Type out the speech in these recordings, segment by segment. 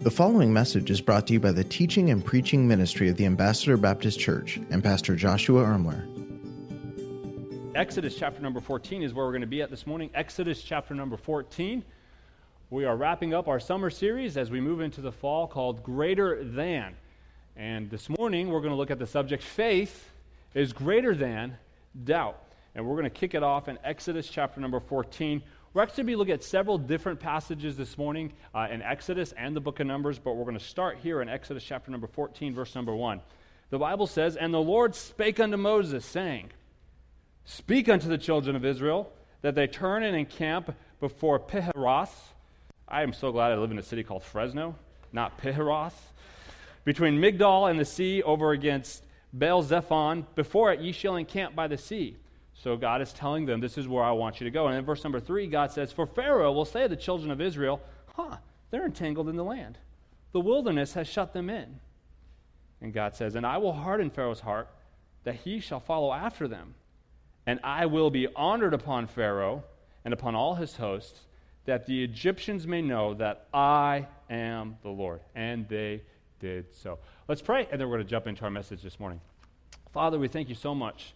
The following message is brought to you by the teaching and preaching ministry of the Ambassador Baptist Church and Pastor Joshua Ermler. Exodus chapter number 14 is where we're going to be at this morning. Exodus chapter number 14. We are wrapping up our summer series as we move into the fall called Greater Than. And this morning we're going to look at the subject faith is greater than doubt. And we're going to kick it off in Exodus chapter number 14. We're actually going to be looking at several different passages this morning uh, in Exodus and the book of Numbers, but we're going to start here in Exodus chapter number 14, verse number 1. The Bible says, And the Lord spake unto Moses, saying, Speak unto the children of Israel, that they turn and encamp before Piharoth. I am so glad I live in a city called Fresno, not Piharoth. Between Migdol and the sea, over against Baal Zephon, before it ye shall encamp by the sea. So God is telling them, This is where I want you to go. And in verse number three, God says, For Pharaoh will say to the children of Israel, Huh, they're entangled in the land. The wilderness has shut them in. And God says, And I will harden Pharaoh's heart, that he shall follow after them. And I will be honored upon Pharaoh and upon all his hosts, that the Egyptians may know that I am the Lord. And they did so. Let's pray, and then we're going to jump into our message this morning. Father, we thank you so much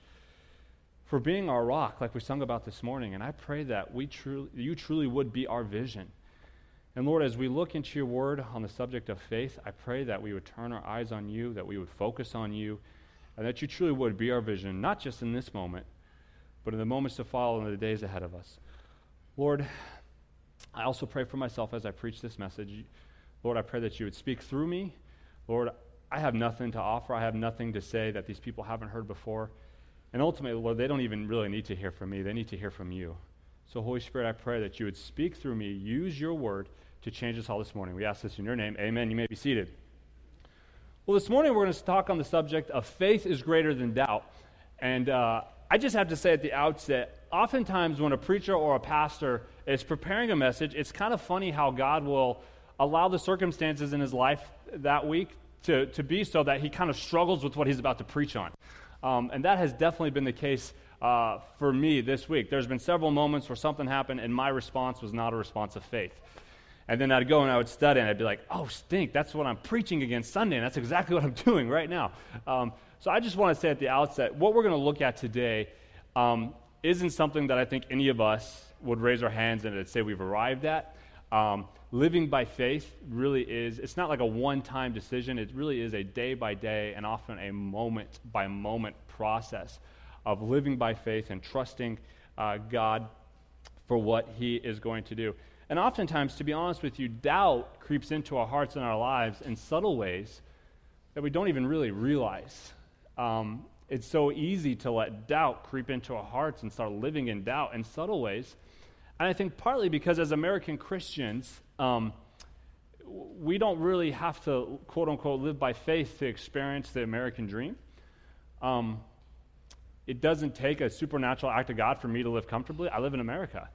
for being our rock, like we sung about this morning. And I pray that we truly, you truly would be our vision. And Lord, as we look into your word on the subject of faith, I pray that we would turn our eyes on you, that we would focus on you, and that you truly would be our vision, not just in this moment, but in the moments to follow and the days ahead of us. Lord, I also pray for myself as I preach this message. Lord, I pray that you would speak through me. Lord, I have nothing to offer. I have nothing to say that these people haven't heard before. And ultimately, Lord, they don't even really need to hear from me. They need to hear from you. So, Holy Spirit, I pray that you would speak through me, use your word to change us all this morning. We ask this in your name. Amen. You may be seated. Well, this morning we're going to talk on the subject of faith is greater than doubt. And uh, I just have to say at the outset, oftentimes when a preacher or a pastor is preparing a message, it's kind of funny how God will allow the circumstances in his life that week to, to be so that he kind of struggles with what he's about to preach on. Um, and that has definitely been the case uh, for me this week. There's been several moments where something happened and my response was not a response of faith. And then I'd go and I would study and I'd be like, oh, stink, that's what I'm preaching against Sunday. And that's exactly what I'm doing right now. Um, so I just want to say at the outset what we're going to look at today um, isn't something that I think any of us would raise our hands and say we've arrived at. Um, living by faith really is, it's not like a one time decision. It really is a day by day and often a moment by moment process of living by faith and trusting uh, God for what He is going to do. And oftentimes, to be honest with you, doubt creeps into our hearts and our lives in subtle ways that we don't even really realize. Um, it's so easy to let doubt creep into our hearts and start living in doubt in subtle ways and I think partly because as American Christians, um, we don't really have to, quote unquote, live by faith to experience the American dream. Um, it doesn't take a supernatural act of God for me to live comfortably. I live in America.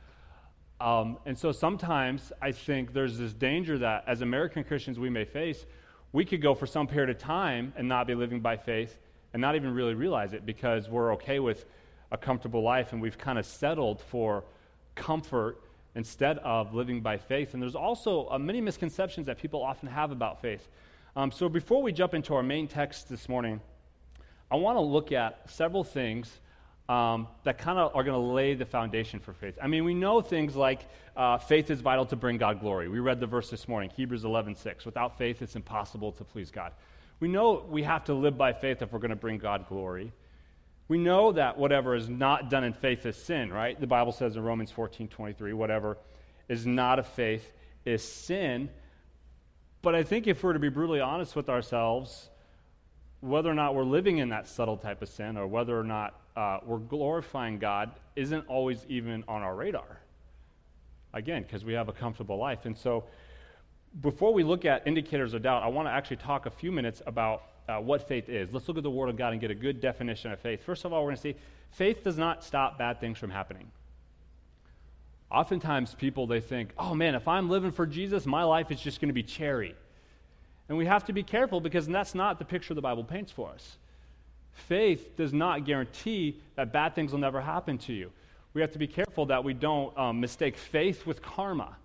Um, and so sometimes I think there's this danger that as American Christians we may face, we could go for some period of time and not be living by faith and not even really realize it because we're okay with a comfortable life and we've kind of settled for comfort instead of living by faith. And there's also uh, many misconceptions that people often have about faith. Um, so before we jump into our main text this morning, I want to look at several things um, that kind of are going to lay the foundation for faith. I mean, we know things like uh, faith is vital to bring God glory. We read the verse this morning, Hebrews 11:6. Without faith, it's impossible to please God. We know we have to live by faith if we're going to bring God glory. We know that whatever is not done in faith is sin, right? The Bible says in Romans 14 23, whatever is not of faith is sin. But I think if we're to be brutally honest with ourselves, whether or not we're living in that subtle type of sin or whether or not uh, we're glorifying God isn't always even on our radar. Again, because we have a comfortable life. And so, before we look at indicators of doubt, I want to actually talk a few minutes about uh, what faith is. Let's look at the Word of God and get a good definition of faith. First of all, we're going to see faith does not stop bad things from happening. Oftentimes, people they think, "Oh man, if I'm living for Jesus, my life is just going to be cherry." And we have to be careful because that's not the picture the Bible paints for us. Faith does not guarantee that bad things will never happen to you. We have to be careful that we don't um, mistake faith with karma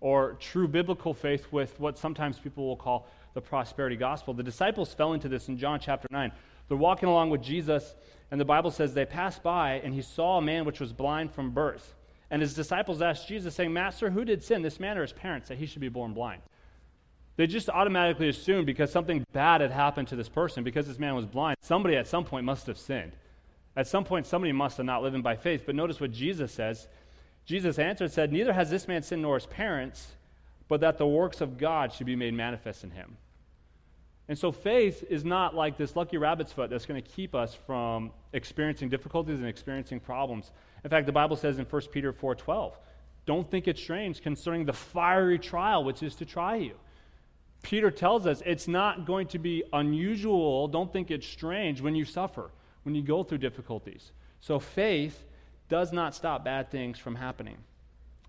or true biblical faith with what sometimes people will call the prosperity gospel. The disciples fell into this in John chapter 9. They're walking along with Jesus, and the Bible says they passed by, and he saw a man which was blind from birth. And his disciples asked Jesus, saying, Master, who did sin, this man or his parents, that he should be born blind? They just automatically assumed because something bad had happened to this person, because this man was blind, somebody at some point must have sinned. At some point, somebody must have not lived by faith. But notice what Jesus says. Jesus answered, said, Neither has this man sinned nor his parents, but that the works of God should be made manifest in him. And so faith is not like this lucky rabbit's foot that's going to keep us from experiencing difficulties and experiencing problems. In fact, the Bible says in 1 Peter 4:12, "Don't think it strange concerning the fiery trial which is to try you." Peter tells us it's not going to be unusual, don't think it's strange when you suffer, when you go through difficulties. So faith does not stop bad things from happening.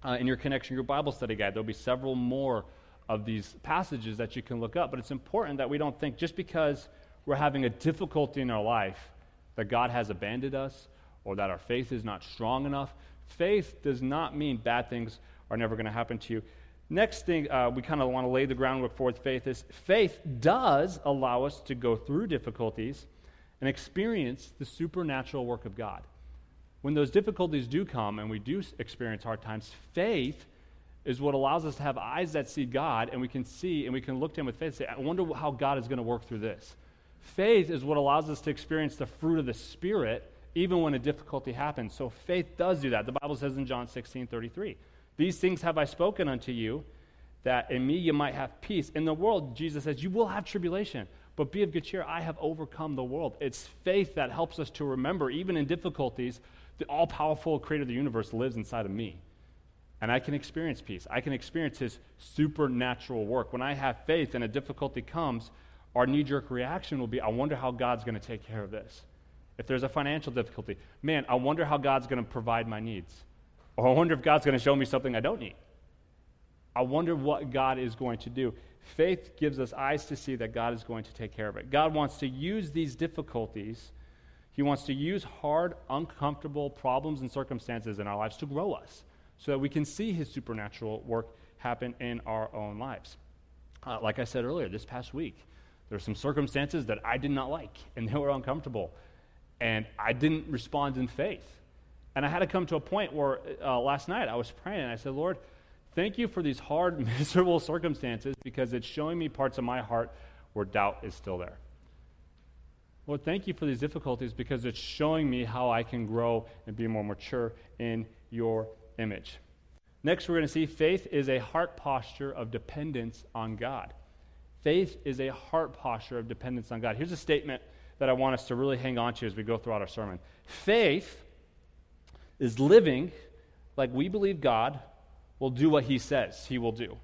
Uh, in your connection group Bible study guide, there'll be several more of these passages that you can look up. But it's important that we don't think just because we're having a difficulty in our life that God has abandoned us or that our faith is not strong enough. Faith does not mean bad things are never going to happen to you. Next thing uh, we kind of want to lay the groundwork for with faith is faith does allow us to go through difficulties and experience the supernatural work of God. When those difficulties do come and we do experience hard times, faith is what allows us to have eyes that see God and we can see and we can look to Him with faith and say, I wonder how God is going to work through this. Faith is what allows us to experience the fruit of the Spirit even when a difficulty happens. So faith does do that. The Bible says in John 16 33, These things have I spoken unto you, that in me you might have peace. In the world, Jesus says, You will have tribulation, but be of good cheer. I have overcome the world. It's faith that helps us to remember, even in difficulties, the all powerful creator of the universe lives inside of me and I can experience peace. I can experience His supernatural work. When I have faith and a difficulty comes, our knee jerk reaction will be, I wonder how God's going to take care of this. If there's a financial difficulty, man, I wonder how God's going to provide my needs. Or I wonder if God's going to show me something I don't need. I wonder what God is going to do. Faith gives us eyes to see that God is going to take care of it. God wants to use these difficulties, He wants to use hard, uncomfortable problems and circumstances in our lives to grow us so that we can see his supernatural work happen in our own lives. Uh, like I said earlier, this past week, there were some circumstances that I did not like, and they were uncomfortable. And I didn't respond in faith. And I had to come to a point where uh, last night I was praying, and I said, Lord, thank you for these hard, miserable circumstances because it's showing me parts of my heart where doubt is still there. Lord, thank you for these difficulties because it's showing me how I can grow and be more mature in your image. Next, we're going to see faith is a heart posture of dependence on God. Faith is a heart posture of dependence on God. Here's a statement that I want us to really hang on to as we go throughout our sermon. Faith is living like we believe God will do what he says he will do.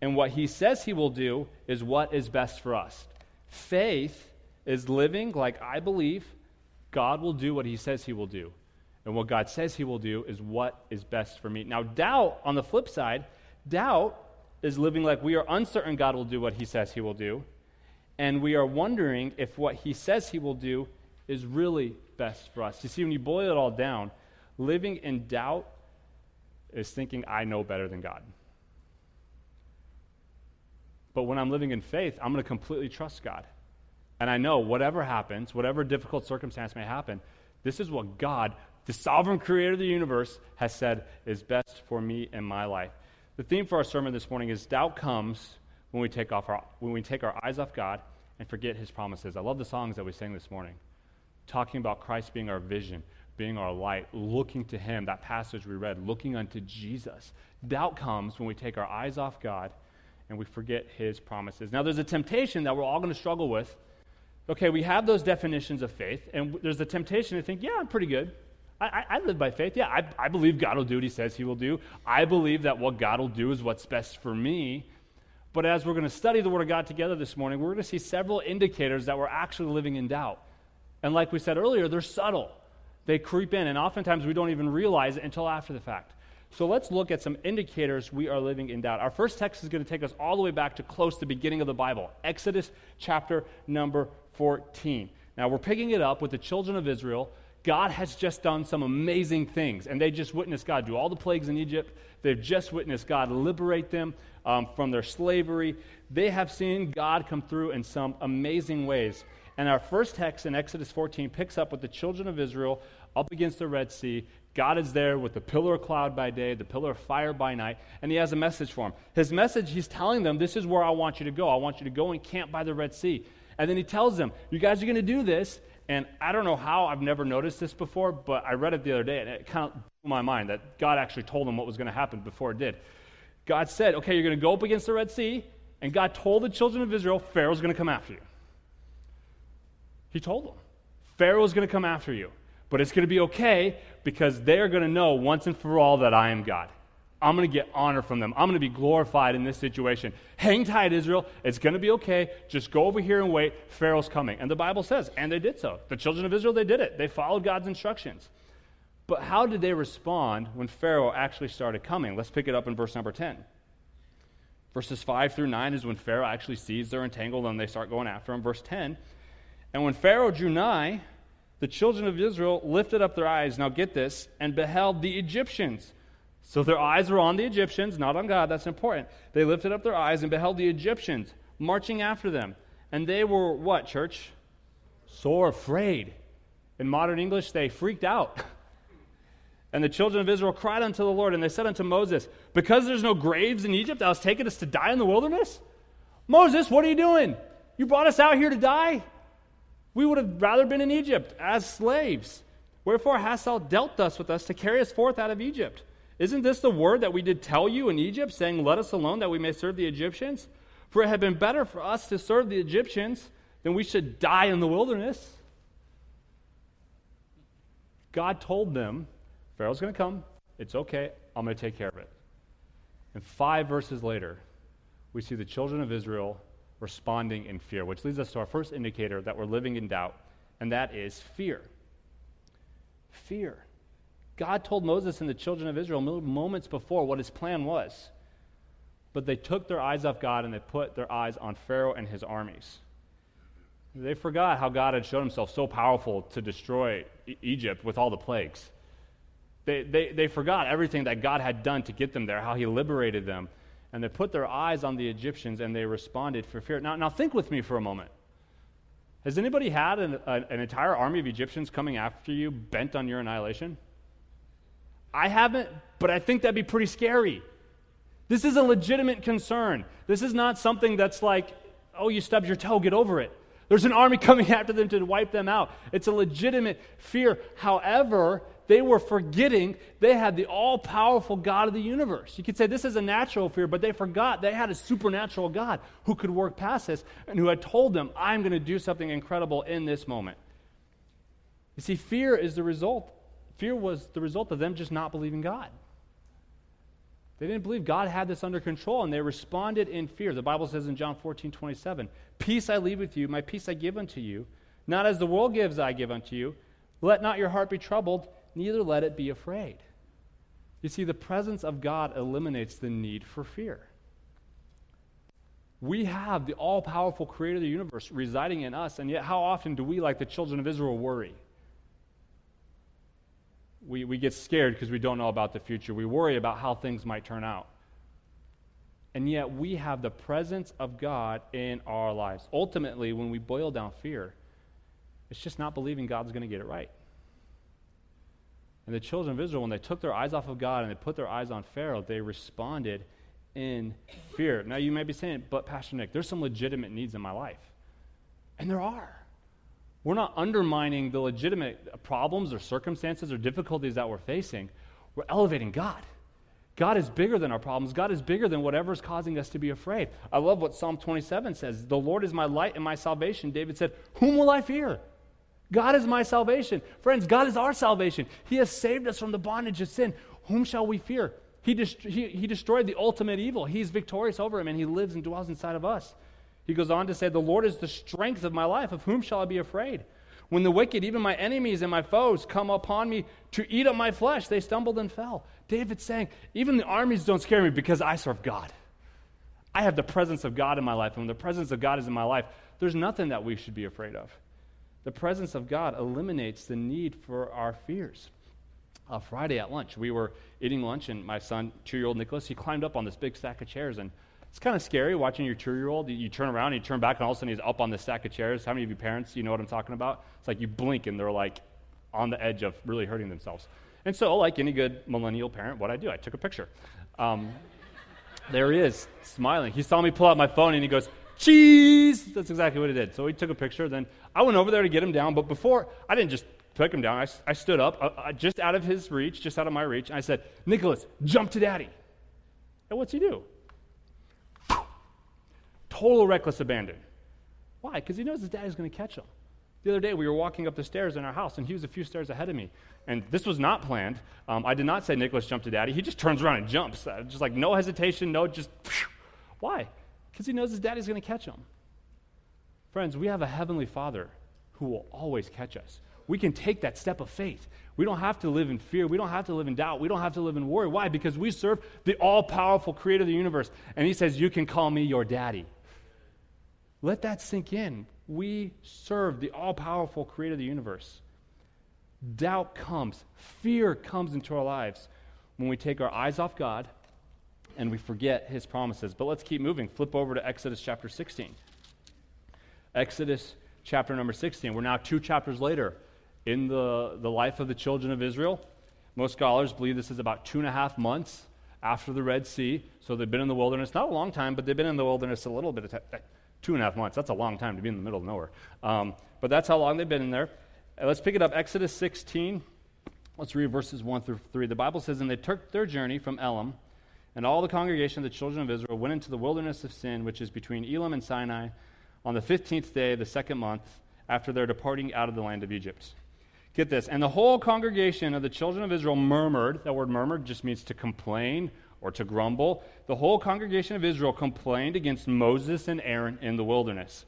And what he says he will do is what is best for us. Faith is living like I believe God will do what he says he will do. And what God says He will do is what is best for me. Now, doubt, on the flip side, doubt is living like we are uncertain God will do what He says He will do. And we are wondering if what He says He will do is really best for us. You see, when you boil it all down, living in doubt is thinking, I know better than God. But when I'm living in faith, I'm going to completely trust God. And I know whatever happens, whatever difficult circumstance may happen, this is what God the sovereign creator of the universe, has said is best for me and my life. The theme for our sermon this morning is doubt comes when we take, off our, when we take our eyes off God and forget his promises. I love the songs that we sang this morning, talking about Christ being our vision, being our light, looking to him. That passage we read, looking unto Jesus. Doubt comes when we take our eyes off God and we forget his promises. Now, there's a temptation that we're all going to struggle with. Okay, we have those definitions of faith, and there's a temptation to think, yeah, I'm pretty good. I, I, live by faith. Yeah, I, I believe God will do what He says He will do. I believe that what God will do is what's best for me. But as we're going to study the Word of God together this morning, we're going to see several indicators that we're actually living in doubt. And like we said earlier, they're subtle, they creep in, and oftentimes we don't even realize it until after the fact. So let's look at some indicators we are living in doubt. Our first text is going to take us all the way back to close to the beginning of the Bible, Exodus chapter number 14. Now we're picking it up with the children of Israel God has just done some amazing things, and they just witnessed God do all the plagues in Egypt. They've just witnessed God liberate them um, from their slavery. They have seen God come through in some amazing ways. And our first text in Exodus 14 picks up with the children of Israel up against the Red Sea. God is there with the pillar of cloud by day, the pillar of fire by night, and he has a message for them. His message, he's telling them, This is where I want you to go. I want you to go and camp by the Red Sea. And then he tells them, You guys are going to do this. And I don't know how, I've never noticed this before, but I read it the other day, and it kind of blew my mind that God actually told them what was going to happen before it did. God said, Okay, you're going to go up against the Red Sea, and God told the children of Israel, Pharaoh's going to come after you. He told them, Pharaoh's going to come after you. But it's going to be okay because they're going to know once and for all that I am God. I'm going to get honor from them. I'm going to be glorified in this situation. Hang tight, Israel. It's going to be okay. Just go over here and wait. Pharaoh's coming. And the Bible says, and they did so. The children of Israel, they did it. They followed God's instructions. But how did they respond when Pharaoh actually started coming? Let's pick it up in verse number 10. Verses 5 through 9 is when Pharaoh actually sees they're entangled and they start going after him. Verse 10 And when Pharaoh drew nigh, the children of Israel lifted up their eyes, now get this, and beheld the Egyptians. So their eyes were on the Egyptians, not on God. That's important. They lifted up their eyes and beheld the Egyptians marching after them. And they were what, church? Sore afraid. In modern English, they freaked out. And the children of Israel cried unto the Lord, and they said unto Moses, Because there's no graves in Egypt, thou hast taken us to die in the wilderness? Moses, what are you doing? You brought us out here to die? We would have rather been in Egypt as slaves. Wherefore hast thou dealt thus with us to carry us forth out of Egypt? Isn't this the word that we did tell you in Egypt, saying, Let us alone that we may serve the Egyptians? For it had been better for us to serve the Egyptians than we should die in the wilderness. God told them, Pharaoh's going to come. It's okay. I'm going to take care of it. And five verses later, we see the children of Israel responding in fear, which leads us to our first indicator that we're living in doubt, and that is fear. Fear. God told Moses and the children of Israel moments before what his plan was. But they took their eyes off God and they put their eyes on Pharaoh and his armies. They forgot how God had shown himself so powerful to destroy e- Egypt with all the plagues. They, they, they forgot everything that God had done to get them there, how he liberated them, and they put their eyes on the Egyptians and they responded for fear. Now, now think with me for a moment. Has anybody had an, a, an entire army of Egyptians coming after you bent on your annihilation? I haven't, but I think that'd be pretty scary. This is a legitimate concern. This is not something that's like, oh, you stubbed your toe, get over it. There's an army coming after them to wipe them out. It's a legitimate fear. However, they were forgetting they had the all powerful God of the universe. You could say this is a natural fear, but they forgot they had a supernatural God who could work past this and who had told them, I'm going to do something incredible in this moment. You see, fear is the result. Fear was the result of them just not believing God. They didn't believe God had this under control, and they responded in fear. The Bible says in John 14, 27, Peace I leave with you, my peace I give unto you. Not as the world gives, I give unto you. Let not your heart be troubled, neither let it be afraid. You see, the presence of God eliminates the need for fear. We have the all powerful creator of the universe residing in us, and yet how often do we, like the children of Israel, worry? We, we get scared because we don't know about the future. We worry about how things might turn out. And yet we have the presence of God in our lives. Ultimately, when we boil down fear, it's just not believing God's going to get it right. And the children of Israel, when they took their eyes off of God and they put their eyes on Pharaoh, they responded in fear. Now, you may be saying, but Pastor Nick, there's some legitimate needs in my life. And there are. We're not undermining the legitimate problems or circumstances or difficulties that we're facing. We're elevating God. God is bigger than our problems. God is bigger than whatever is causing us to be afraid. I love what Psalm 27 says The Lord is my light and my salvation. David said, Whom will I fear? God is my salvation. Friends, God is our salvation. He has saved us from the bondage of sin. Whom shall we fear? He, dest- he, he destroyed the ultimate evil. He's victorious over him, and he lives and dwells inside of us. He goes on to say, The Lord is the strength of my life. Of whom shall I be afraid? When the wicked, even my enemies and my foes, come upon me to eat up my flesh, they stumbled and fell. David's saying, Even the armies don't scare me because I serve God. I have the presence of God in my life. And when the presence of God is in my life, there's nothing that we should be afraid of. The presence of God eliminates the need for our fears. Uh, Friday at lunch, we were eating lunch, and my son, two year old Nicholas, he climbed up on this big stack of chairs. And it's kind of scary watching your two year old. You, turn around, and you turn back, and all of a sudden he's up on the stack of chairs. How many of you parents, you know what I'm talking about? It's like you blink, and they're like on the edge of really hurting themselves. And so, like any good millennial parent, what I do, I took a picture. Um, there he is, smiling. He saw me pull out my phone and he goes, Cheese! That's exactly what he did. So he took a picture. Then I went over there to get him down. But before, I didn't just pick him down. I, I stood up, uh, uh, just out of his reach, just out of my reach. And I said, Nicholas, jump to daddy. And what's he do? Total reckless abandon. Why? Because he knows his daddy's going to catch him. The other day, we were walking up the stairs in our house, and he was a few stairs ahead of me. And this was not planned. Um, I did not say Nicholas jump to daddy. He just turns around and jumps. Uh, just like no hesitation, no, just. Phew. Why? Because he knows his daddy's going to catch him. Friends, we have a heavenly father who will always catch us. We can take that step of faith. We don't have to live in fear. We don't have to live in doubt. We don't have to live in worry. Why? Because we serve the all powerful creator of the universe. And he says, You can call me your daddy. Let that sink in we serve the all powerful creator of the universe. Doubt comes, fear comes into our lives when we take our eyes off God and we forget his promises. But let's keep moving. Flip over to Exodus chapter 16. Exodus chapter number 16. We're now two chapters later in the, the life of the children of Israel. Most scholars believe this is about two and a half months after the Red Sea. So they've been in the wilderness, not a long time, but they've been in the wilderness a little bit of time two and a half months. That's a long time to be in the middle of nowhere. Um, but that's how long they've been in there. Uh, let's pick it up. Exodus 16. Let's read verses 1 through 3. The Bible says, And they took their journey from Elim, and all the congregation of the children of Israel went into the wilderness of Sin, which is between Elim and Sinai, on the 15th day of the second month after their departing out of the land of Egypt. Get this. And the whole congregation of the children of Israel murmured. That word murmured just means to complain or to grumble, the whole congregation of Israel complained against Moses and Aaron in the wilderness.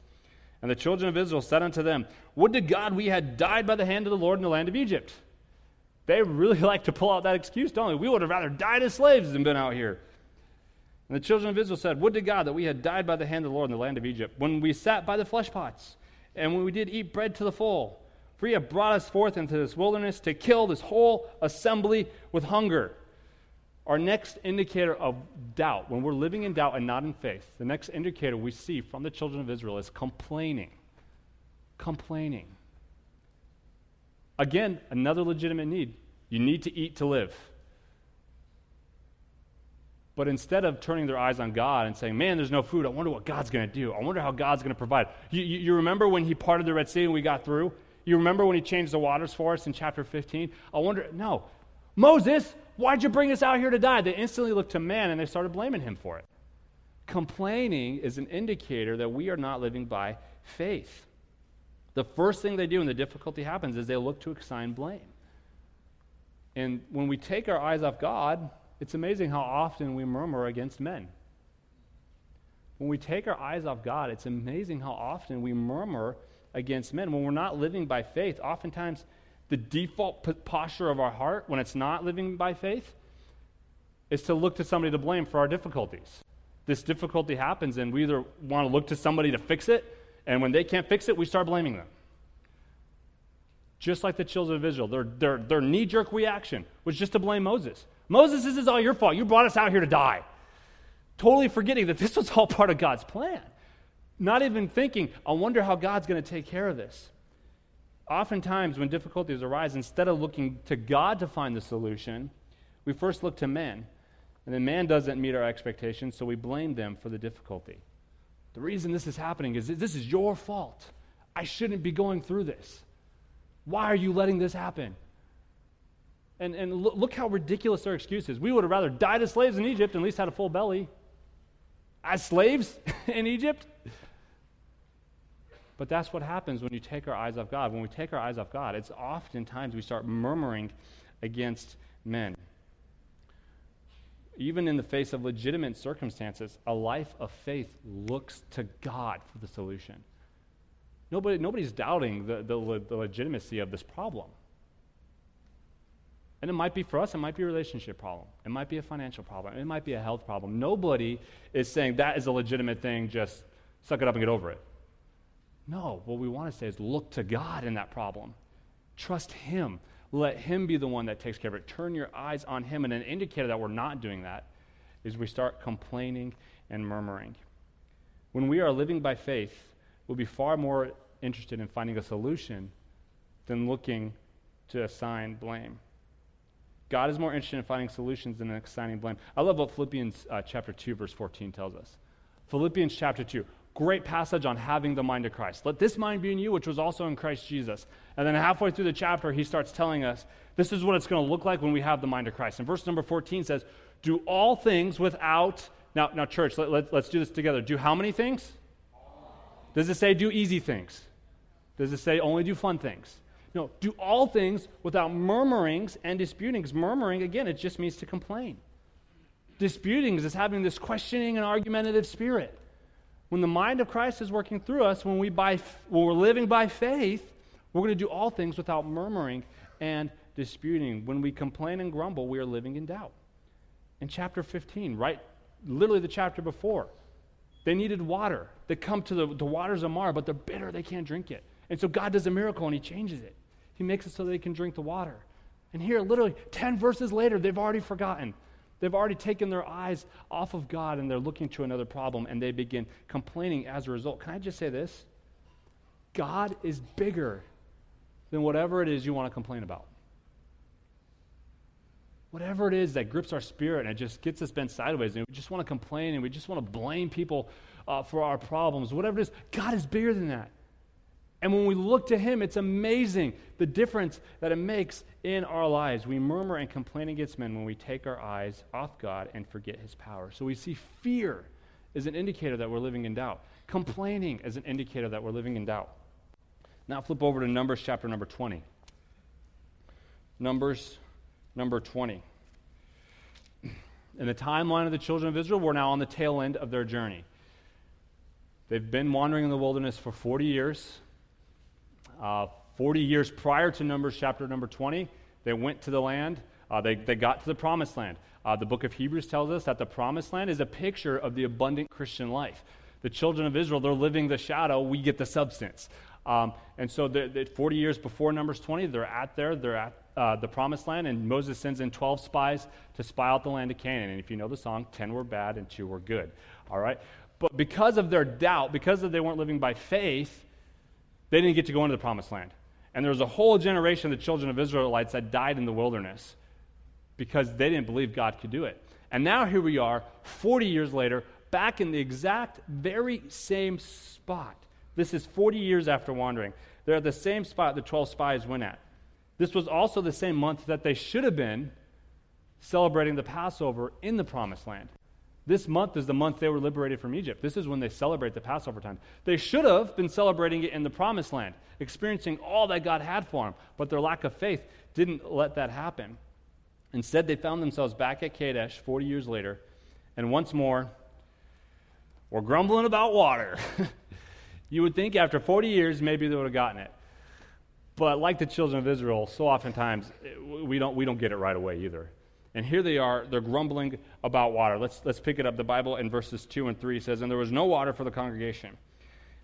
And the children of Israel said unto them, Would to God we had died by the hand of the Lord in the land of Egypt. They really like to pull out that excuse, don't they? We would have rather died as slaves than been out here. And the children of Israel said, Would to God that we had died by the hand of the Lord in the land of Egypt, when we sat by the flesh pots, and when we did eat bread to the full. For he hath brought us forth into this wilderness to kill this whole assembly with hunger. Our next indicator of doubt, when we're living in doubt and not in faith, the next indicator we see from the children of Israel is complaining. Complaining. Again, another legitimate need. You need to eat to live. But instead of turning their eyes on God and saying, man, there's no food, I wonder what God's going to do. I wonder how God's going to provide. You, you, you, remember when He parted the Red Sea and we got through? You remember when He changed the waters for us in chapter 15? I wonder, no. Moses, Why'd you bring us out here to die? They instantly looked to man and they started blaming him for it. Complaining is an indicator that we are not living by faith. The first thing they do when the difficulty happens is they look to assign blame. And when we take our eyes off God, it's amazing how often we murmur against men. When we take our eyes off God, it's amazing how often we murmur against men. When we're not living by faith, oftentimes the default posture of our heart when it's not living by faith is to look to somebody to blame for our difficulties. This difficulty happens, and we either want to look to somebody to fix it, and when they can't fix it, we start blaming them. Just like the children of Israel, their, their, their knee jerk reaction was just to blame Moses. Moses, this is all your fault. You brought us out here to die. Totally forgetting that this was all part of God's plan. Not even thinking, I wonder how God's going to take care of this. Oftentimes, when difficulties arise, instead of looking to God to find the solution, we first look to men. And then man doesn't meet our expectations, so we blame them for the difficulty. The reason this is happening is this is your fault. I shouldn't be going through this. Why are you letting this happen? And, and look, look how ridiculous their excuse is. We would have rather died as slaves in Egypt and at least had a full belly. As slaves in Egypt? But that's what happens when you take our eyes off God. When we take our eyes off God, it's oftentimes we start murmuring against men. Even in the face of legitimate circumstances, a life of faith looks to God for the solution. Nobody, nobody's doubting the, the, the legitimacy of this problem. And it might be for us, it might be a relationship problem. It might be a financial problem. It might be a health problem. Nobody is saying that is a legitimate thing, just suck it up and get over it. No, what we want to say is look to God in that problem. Trust Him. Let Him be the one that takes care of it. Turn your eyes on Him. And an indicator that we're not doing that is we start complaining and murmuring. When we are living by faith, we'll be far more interested in finding a solution than looking to assign blame. God is more interested in finding solutions than in assigning blame. I love what Philippians uh, chapter 2, verse 14 tells us. Philippians chapter 2, great passage on having the mind of Christ. Let this mind be in you, which was also in Christ Jesus. And then halfway through the chapter, he starts telling us this is what it's going to look like when we have the mind of Christ. And verse number 14 says, Do all things without. Now, now church, let, let, let's do this together. Do how many things? Does it say do easy things? Does it say only do fun things? No, do all things without murmurings and disputings. Murmuring, again, it just means to complain. Disputings is having this questioning and argumentative spirit. When the mind of Christ is working through us, when, we by, when we're living by faith, we're going to do all things without murmuring and disputing. When we complain and grumble, we are living in doubt. In chapter 15, right, literally the chapter before, they needed water. They come to the, the waters of Marah, but they're bitter, they can't drink it. And so God does a miracle and He changes it. He makes it so they can drink the water. And here, literally 10 verses later, they've already forgotten. They've already taken their eyes off of God and they're looking to another problem and they begin complaining as a result. Can I just say this? God is bigger than whatever it is you want to complain about. Whatever it is that grips our spirit and it just gets us bent sideways and we just want to complain and we just want to blame people uh, for our problems, whatever it is, God is bigger than that. And when we look to Him, it's amazing the difference that it makes in our lives. We murmur and complain against men when we take our eyes off God and forget His power. So we see fear is an indicator that we're living in doubt, complaining is an indicator that we're living in doubt. Now flip over to Numbers chapter number 20. Numbers number 20. In the timeline of the children of Israel, we're now on the tail end of their journey. They've been wandering in the wilderness for 40 years. Uh, 40 years prior to Numbers chapter number 20, they went to the land. Uh, they, they got to the promised land. Uh, the book of Hebrews tells us that the promised land is a picture of the abundant Christian life. The children of Israel, they're living the shadow, we get the substance. Um, and so, the, the 40 years before Numbers 20, they're at there, they're at uh, the promised land, and Moses sends in 12 spies to spy out the land of Canaan. And if you know the song, 10 were bad and 2 were good. All right? But because of their doubt, because of they weren't living by faith, they didn't get to go into the promised land. And there was a whole generation of the children of Israelites that died in the wilderness because they didn't believe God could do it. And now here we are, 40 years later, back in the exact very same spot. This is 40 years after wandering. They're at the same spot the 12 spies went at. This was also the same month that they should have been celebrating the Passover in the promised land. This month is the month they were liberated from Egypt. This is when they celebrate the Passover time. They should have been celebrating it in the promised land, experiencing all that God had for them, but their lack of faith didn't let that happen. Instead, they found themselves back at Kadesh 40 years later, and once more, we're grumbling about water. you would think after 40 years, maybe they would have gotten it. But like the children of Israel, so oftentimes we don't, we don't get it right away either. And here they are, they're grumbling about water. Let's, let's pick it up. The Bible in verses 2 and 3 says, And there was no water for the congregation.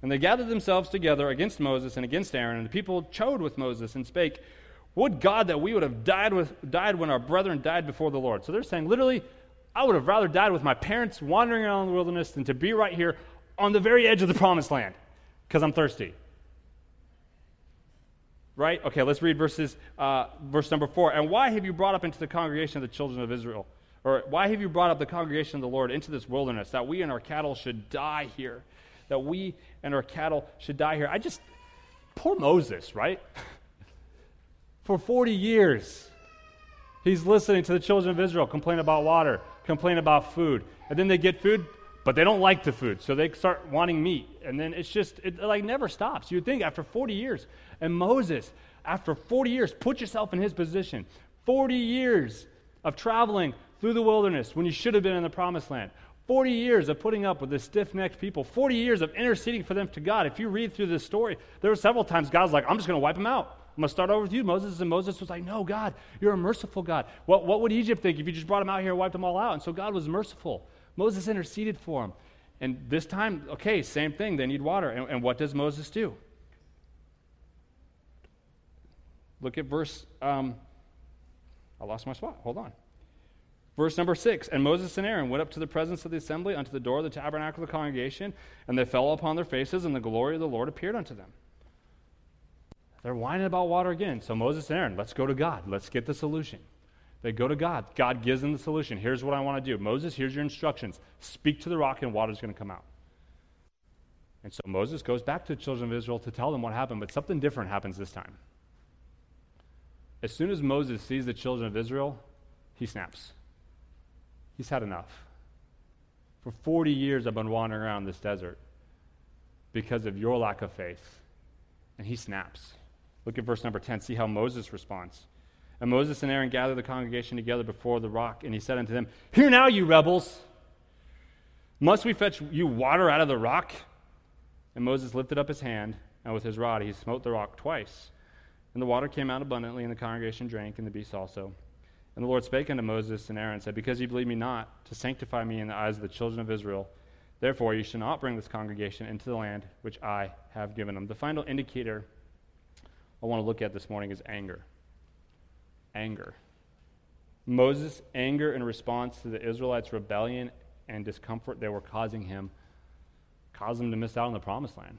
And they gathered themselves together against Moses and against Aaron, and the people chode with Moses and spake, Would God that we would have died, with, died when our brethren died before the Lord. So they're saying, literally, I would have rather died with my parents wandering around the wilderness than to be right here on the very edge of the promised land because I'm thirsty right? Okay, let's read verses, uh, verse number four. And why have you brought up into the congregation of the children of Israel? Or why have you brought up the congregation of the Lord into this wilderness, that we and our cattle should die here? That we and our cattle should die here. I just, poor Moses, right? For 40 years, he's listening to the children of Israel complain about water, complain about food. And then they get food, but they don't like the food, so they start wanting meat. And then it's just, it like never stops. You'd think after 40 years, and Moses, after 40 years, put yourself in his position. 40 years of traveling through the wilderness when you should have been in the promised land. 40 years of putting up with the stiff necked people, 40 years of interceding for them to God. If you read through this story, there were several times God's like, I'm just going to wipe them out. I'm going to start over with you, Moses. And Moses was like, No, God, you're a merciful God. What, what would Egypt think if you just brought them out here and wiped them all out? And so God was merciful. Moses interceded for him. And this time, okay, same thing. They need water. And, and what does Moses do? Look at verse. Um, I lost my spot. Hold on. Verse number six And Moses and Aaron went up to the presence of the assembly unto the door of the tabernacle of the congregation, and they fell upon their faces, and the glory of the Lord appeared unto them. They're whining about water again. So Moses and Aaron, let's go to God. Let's get the solution. They go to God. God gives them the solution. Here's what I want to do. Moses, here's your instructions. Speak to the rock, and water's going to come out. And so Moses goes back to the children of Israel to tell them what happened, but something different happens this time. As soon as Moses sees the children of Israel, he snaps. He's had enough. For 40 years, I've been wandering around this desert because of your lack of faith. And he snaps. Look at verse number 10. See how Moses responds. And Moses and Aaron gathered the congregation together before the rock, and he said unto them, Hear now, you rebels! Must we fetch you water out of the rock? And Moses lifted up his hand, and with his rod he smote the rock twice. And the water came out abundantly, and the congregation drank, and the beasts also. And the Lord spake unto Moses and Aaron, and said, Because ye believe me not, to sanctify me in the eyes of the children of Israel, therefore ye shall not bring this congregation into the land which I have given them. The final indicator I want to look at this morning is anger. Anger. Moses' anger in response to the Israelites' rebellion and discomfort they were causing him caused them to miss out on the promised land.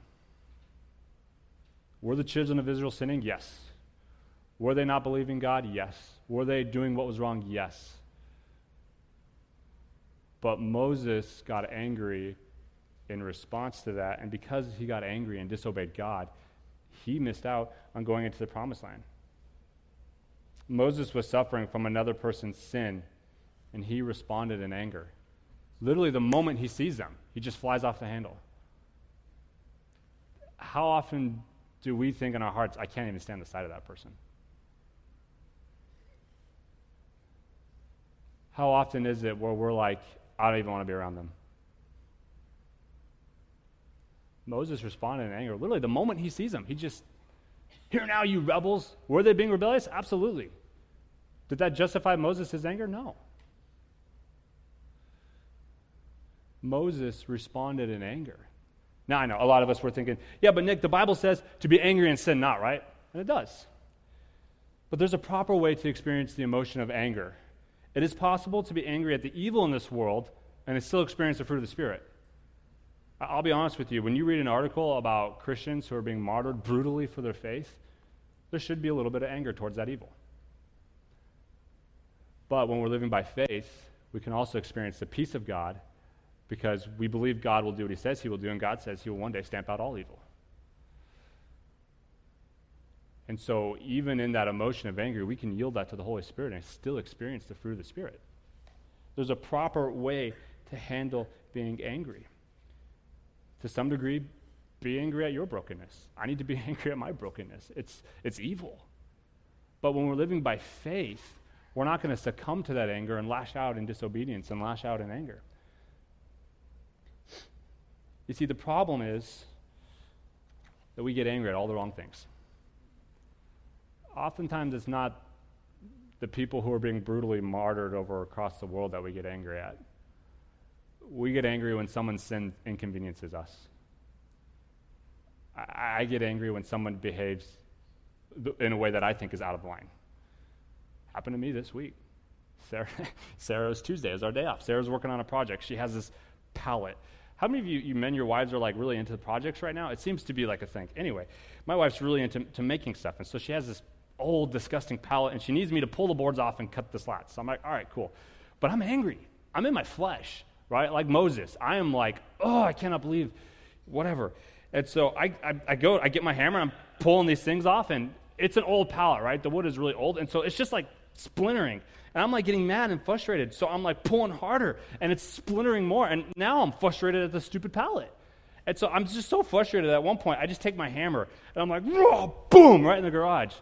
Were the children of Israel sinning? Yes. Were they not believing God? Yes. Were they doing what was wrong? Yes. But Moses got angry in response to that, and because he got angry and disobeyed God, he missed out on going into the promised land. Moses was suffering from another person's sin, and he responded in anger. Literally, the moment he sees them, he just flies off the handle. How often do we think in our hearts, I can't even stand the sight of that person? How often is it where we're like, I don't even want to be around them? Moses responded in anger. Literally, the moment he sees them, he just, here now, you rebels. Were they being rebellious? Absolutely. Did that justify Moses' anger? No. Moses responded in anger. Now, I know a lot of us were thinking, yeah, but Nick, the Bible says to be angry and sin not, right? And it does. But there's a proper way to experience the emotion of anger. It is possible to be angry at the evil in this world and still experience the fruit of the Spirit. I'll be honest with you, when you read an article about Christians who are being martyred brutally for their faith, there should be a little bit of anger towards that evil. But when we're living by faith, we can also experience the peace of God because we believe God will do what he says he will do, and God says he will one day stamp out all evil. And so, even in that emotion of anger, we can yield that to the Holy Spirit and still experience the fruit of the Spirit. There's a proper way to handle being angry to some degree, be angry at your brokenness. I need to be angry at my brokenness. It's, it's evil. But when we're living by faith, we're not going to succumb to that anger and lash out in disobedience and lash out in anger. You see, the problem is that we get angry at all the wrong things. Oftentimes, it's not the people who are being brutally martyred over across the world that we get angry at we get angry when someone's sin inconveniences us. I, I get angry when someone behaves in a way that I think is out of line. Happened to me this week. Sarah, Sarah's Tuesday is our day off. Sarah's working on a project. She has this pallet. How many of you, you men, your wives are like really into the projects right now? It seems to be like a thing. Anyway, my wife's really into to making stuff, and so she has this old, disgusting pallet, and she needs me to pull the boards off and cut the slats. So I'm like, all right, cool. But I'm angry. I'm in my flesh right? Like Moses. I am like, oh, I cannot believe whatever. And so I, I, I, go, I get my hammer, I'm pulling these things off, and it's an old pallet, right? The wood is really old, and so it's just like splintering. And I'm like getting mad and frustrated, so I'm like pulling harder, and it's splintering more. And now I'm frustrated at the stupid pallet. And so I'm just so frustrated at one point, I just take my hammer, and I'm like, boom, right in the garage.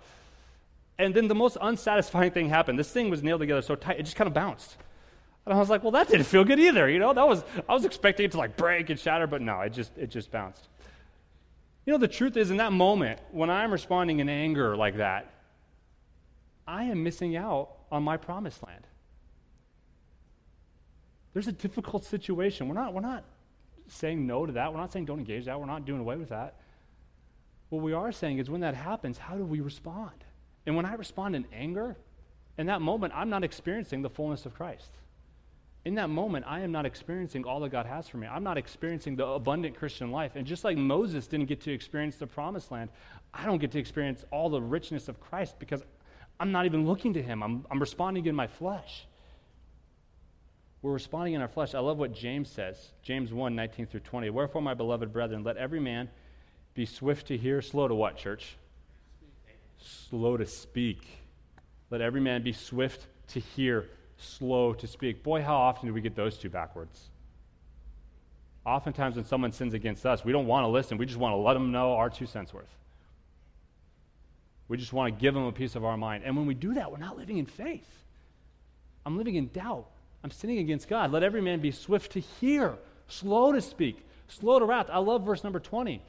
And then the most unsatisfying thing happened. This thing was nailed together so tight, it just kind of bounced. And I was like, well, that didn't feel good either. You know, that was I was expecting it to like break and shatter, but no, it just it just bounced. You know, the truth is, in that moment, when I'm responding in anger like that, I am missing out on my promised land. There's a difficult situation. We're not, we're not saying no to that. We're not saying don't engage that. We're not doing away with that. What we are saying is when that happens, how do we respond? And when I respond in anger, in that moment, I'm not experiencing the fullness of Christ. In that moment, I am not experiencing all that God has for me. I'm not experiencing the abundant Christian life. And just like Moses didn't get to experience the promised land, I don't get to experience all the richness of Christ because I'm not even looking to him. I'm, I'm responding in my flesh. We're responding in our flesh. I love what James says. James 1 19 through 20. Wherefore, my beloved brethren, let every man be swift to hear, slow to what, church? Slow to speak. Let every man be swift to hear, slow to speak. Boy, how often do we get those two backwards? Oftentimes, when someone sins against us, we don't want to listen. We just want to let them know our two cents worth. We just want to give them a piece of our mind. And when we do that, we're not living in faith. I'm living in doubt. I'm sinning against God. Let every man be swift to hear, slow to speak, slow to wrath. I love verse number 20.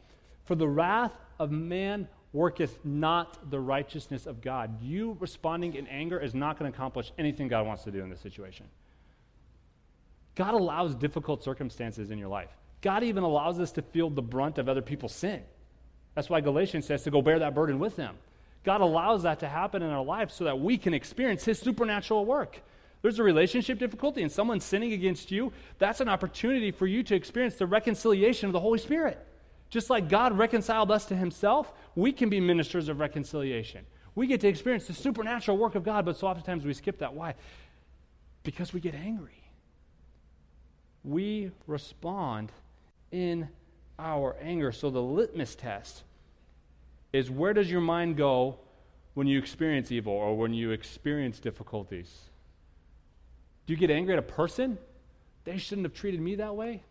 For the wrath of man worketh not the righteousness of God. You responding in anger is not going to accomplish anything God wants to do in this situation. God allows difficult circumstances in your life. God even allows us to feel the brunt of other people's sin. That's why Galatians says to go bear that burden with them. God allows that to happen in our lives so that we can experience His supernatural work. There's a relationship difficulty and someone sinning against you, that's an opportunity for you to experience the reconciliation of the Holy Spirit. Just like God reconciled us to Himself, we can be ministers of reconciliation. We get to experience the supernatural work of God, but so oftentimes we skip that. Why? Because we get angry. We respond in our anger. So the litmus test is where does your mind go when you experience evil or when you experience difficulties? Do you get angry at a person? They shouldn't have treated me that way.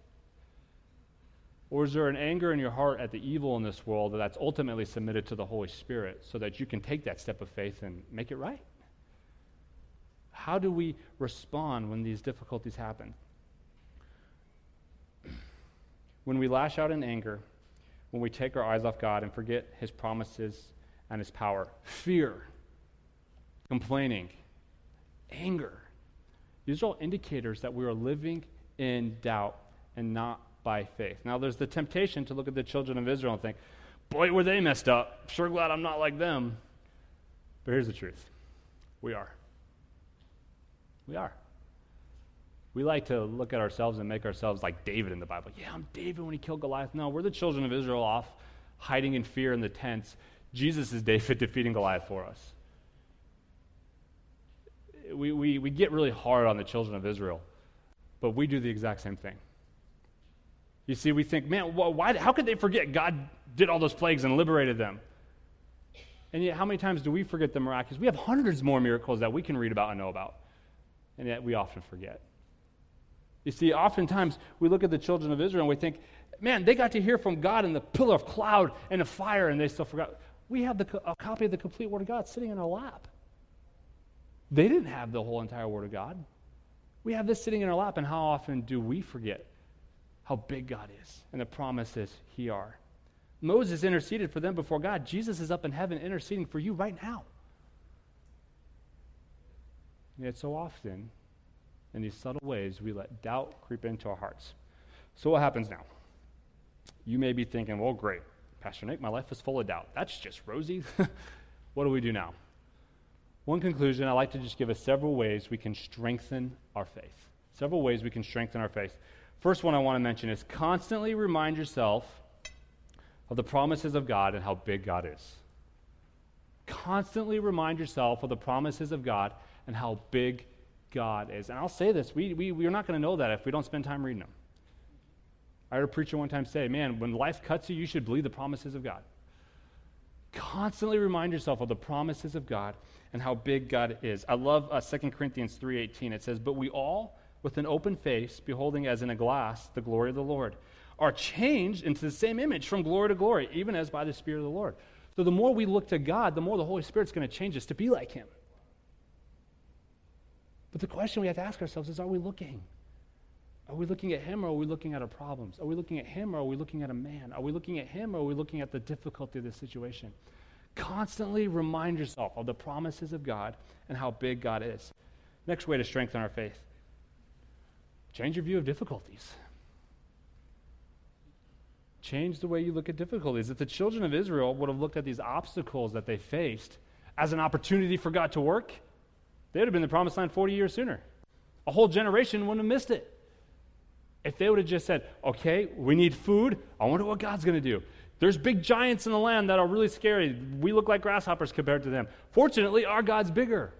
Or is there an anger in your heart at the evil in this world that's ultimately submitted to the Holy Spirit so that you can take that step of faith and make it right? How do we respond when these difficulties happen? When we lash out in anger, when we take our eyes off God and forget His promises and His power, fear, complaining, anger, these are all indicators that we are living in doubt and not by faith. Now, there's the temptation to look at the children of Israel and think, boy, were they messed up. Sure glad I'm not like them. But here's the truth we are. We are. We like to look at ourselves and make ourselves like David in the Bible. Yeah, I'm David when he killed Goliath. No, we're the children of Israel off hiding in fear in the tents. Jesus is David defeating Goliath for us. We, we, we get really hard on the children of Israel, but we do the exact same thing. You see, we think, man, why, how could they forget God did all those plagues and liberated them? And yet, how many times do we forget the miraculous? We have hundreds more miracles that we can read about and know about, and yet we often forget. You see, oftentimes we look at the children of Israel and we think, man, they got to hear from God in the pillar of cloud and the fire, and they still forgot. We have the, a copy of the complete Word of God sitting in our lap. They didn't have the whole entire Word of God. We have this sitting in our lap, and how often do we forget how big God is and the promises He are. Moses interceded for them before God. Jesus is up in heaven interceding for you right now. And yet, so often, in these subtle ways, we let doubt creep into our hearts. So, what happens now? You may be thinking, well, great, Pastor Nick, my life is full of doubt. That's just rosy. what do we do now? One conclusion I'd like to just give us several ways we can strengthen our faith. Several ways we can strengthen our faith. First one I want to mention is constantly remind yourself of the promises of God and how big God is. Constantly remind yourself of the promises of God and how big God is. And I'll say this we, we, we're not going to know that if we don't spend time reading them. I heard a preacher one time say, Man, when life cuts you, you should believe the promises of God. Constantly remind yourself of the promises of God and how big God is. I love uh, 2 Corinthians 3.18. It says, But we all with an open face, beholding as in a glass the glory of the Lord, are changed into the same image from glory to glory, even as by the Spirit of the Lord. So the more we look to God, the more the Holy Spirit's going to change us to be like Him. But the question we have to ask ourselves is are we looking? Are we looking at Him or are we looking at our problems? Are we looking at Him or are we looking at a man? Are we looking at Him or are we looking at the difficulty of the situation? Constantly remind yourself of the promises of God and how big God is. Next way to strengthen our faith Change your view of difficulties. Change the way you look at difficulties. If the children of Israel would have looked at these obstacles that they faced as an opportunity for God to work, they would have been the promised land 40 years sooner. A whole generation wouldn't have missed it. If they would have just said, okay, we need food, I wonder what God's going to do. There's big giants in the land that are really scary. We look like grasshoppers compared to them. Fortunately, our God's bigger.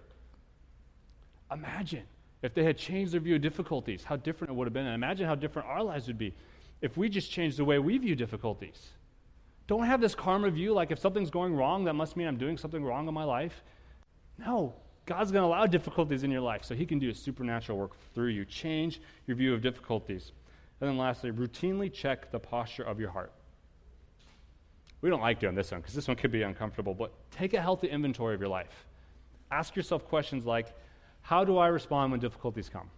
Imagine if they had changed their view of difficulties, how different it would have been. And imagine how different our lives would be if we just changed the way we view difficulties. Don't have this karma view like if something's going wrong, that must mean I'm doing something wrong in my life. No, God's going to allow difficulties in your life so He can do a supernatural work through you. Change your view of difficulties. And then lastly, routinely check the posture of your heart. We don't like doing this one because this one could be uncomfortable, but take a healthy inventory of your life. Ask yourself questions like How do I respond when difficulties come?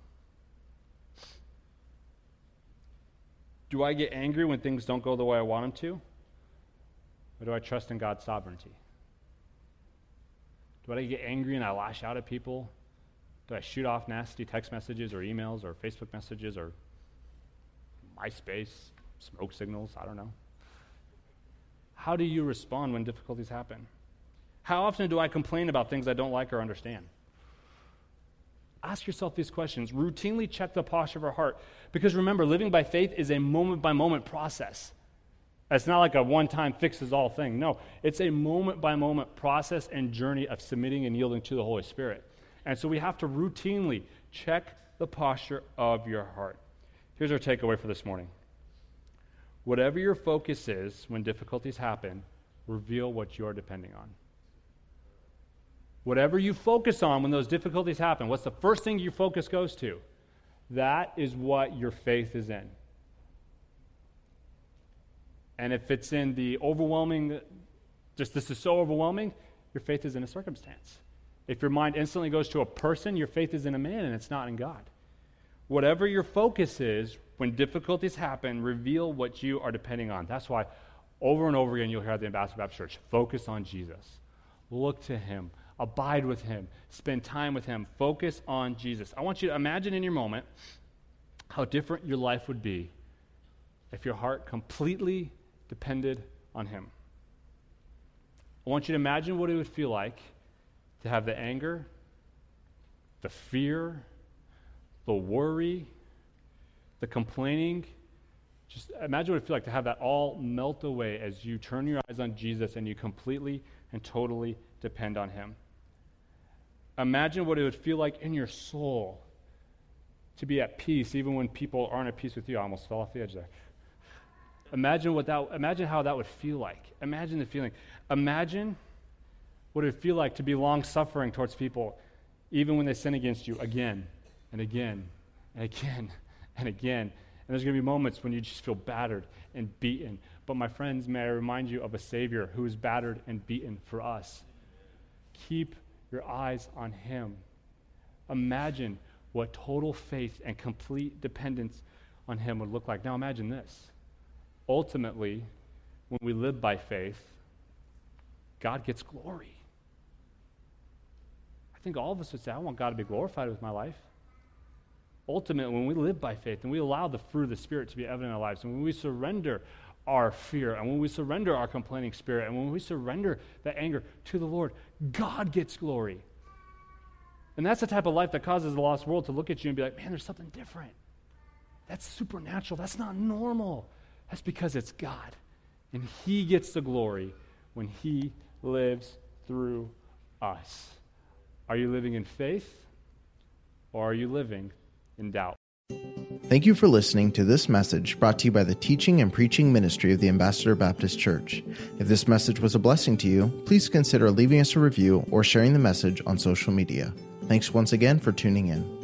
Do I get angry when things don't go the way I want them to? Or do I trust in God's sovereignty? Do I get angry and I lash out at people? Do I shoot off nasty text messages or emails or Facebook messages or MySpace, smoke signals? I don't know. How do you respond when difficulties happen? How often do I complain about things I don't like or understand? Ask yourself these questions. Routinely check the posture of our heart. Because remember, living by faith is a moment by moment process. It's not like a one time fixes all thing. No, it's a moment by moment process and journey of submitting and yielding to the Holy Spirit. And so we have to routinely check the posture of your heart. Here's our takeaway for this morning whatever your focus is when difficulties happen, reveal what you're depending on. Whatever you focus on when those difficulties happen, what's the first thing your focus goes to? That is what your faith is in. And if it's in the overwhelming, just this is so overwhelming, your faith is in a circumstance. If your mind instantly goes to a person, your faith is in a man and it's not in God. Whatever your focus is, when difficulties happen, reveal what you are depending on. That's why over and over again you'll hear at the Ambassador Baptist Church focus on Jesus. Look to him. Abide with him. Spend time with him. Focus on Jesus. I want you to imagine in your moment how different your life would be if your heart completely depended on Him. I want you to imagine what it would feel like to have the anger, the fear, the worry, the complaining. Just imagine what it would feel like to have that all melt away as you turn your eyes on Jesus and you completely and totally depend on Him. Imagine what it would feel like in your soul to be at peace even when people aren't at peace with you. I almost fell off the edge there. Imagine what that imagine how that would feel like. Imagine the feeling. Imagine what it would feel like to be long suffering towards people, even when they sin against you again and again and again and again. And there's going to be moments when you just feel battered and beaten. But my friends, may I remind you of a Savior who is battered and beaten for us. Keep your eyes on Him. Imagine what total faith and complete dependence on Him would look like. Now imagine this ultimately, when we live by faith, God gets glory. I think all of us would say, I want God to be glorified with my life. Ultimately, when we live by faith and we allow the fruit of the Spirit to be evident in our lives, and when we surrender our fear, and when we surrender our complaining spirit, and when we surrender that anger to the Lord, God gets glory. And that's the type of life that causes the lost world to look at you and be like, man, there's something different. That's supernatural. That's not normal. That's because it's God. And He gets the glory when He lives through us. Are you living in faith or are you living in doubt? Thank you for listening to this message brought to you by the teaching and preaching ministry of the Ambassador Baptist Church. If this message was a blessing to you, please consider leaving us a review or sharing the message on social media. Thanks once again for tuning in.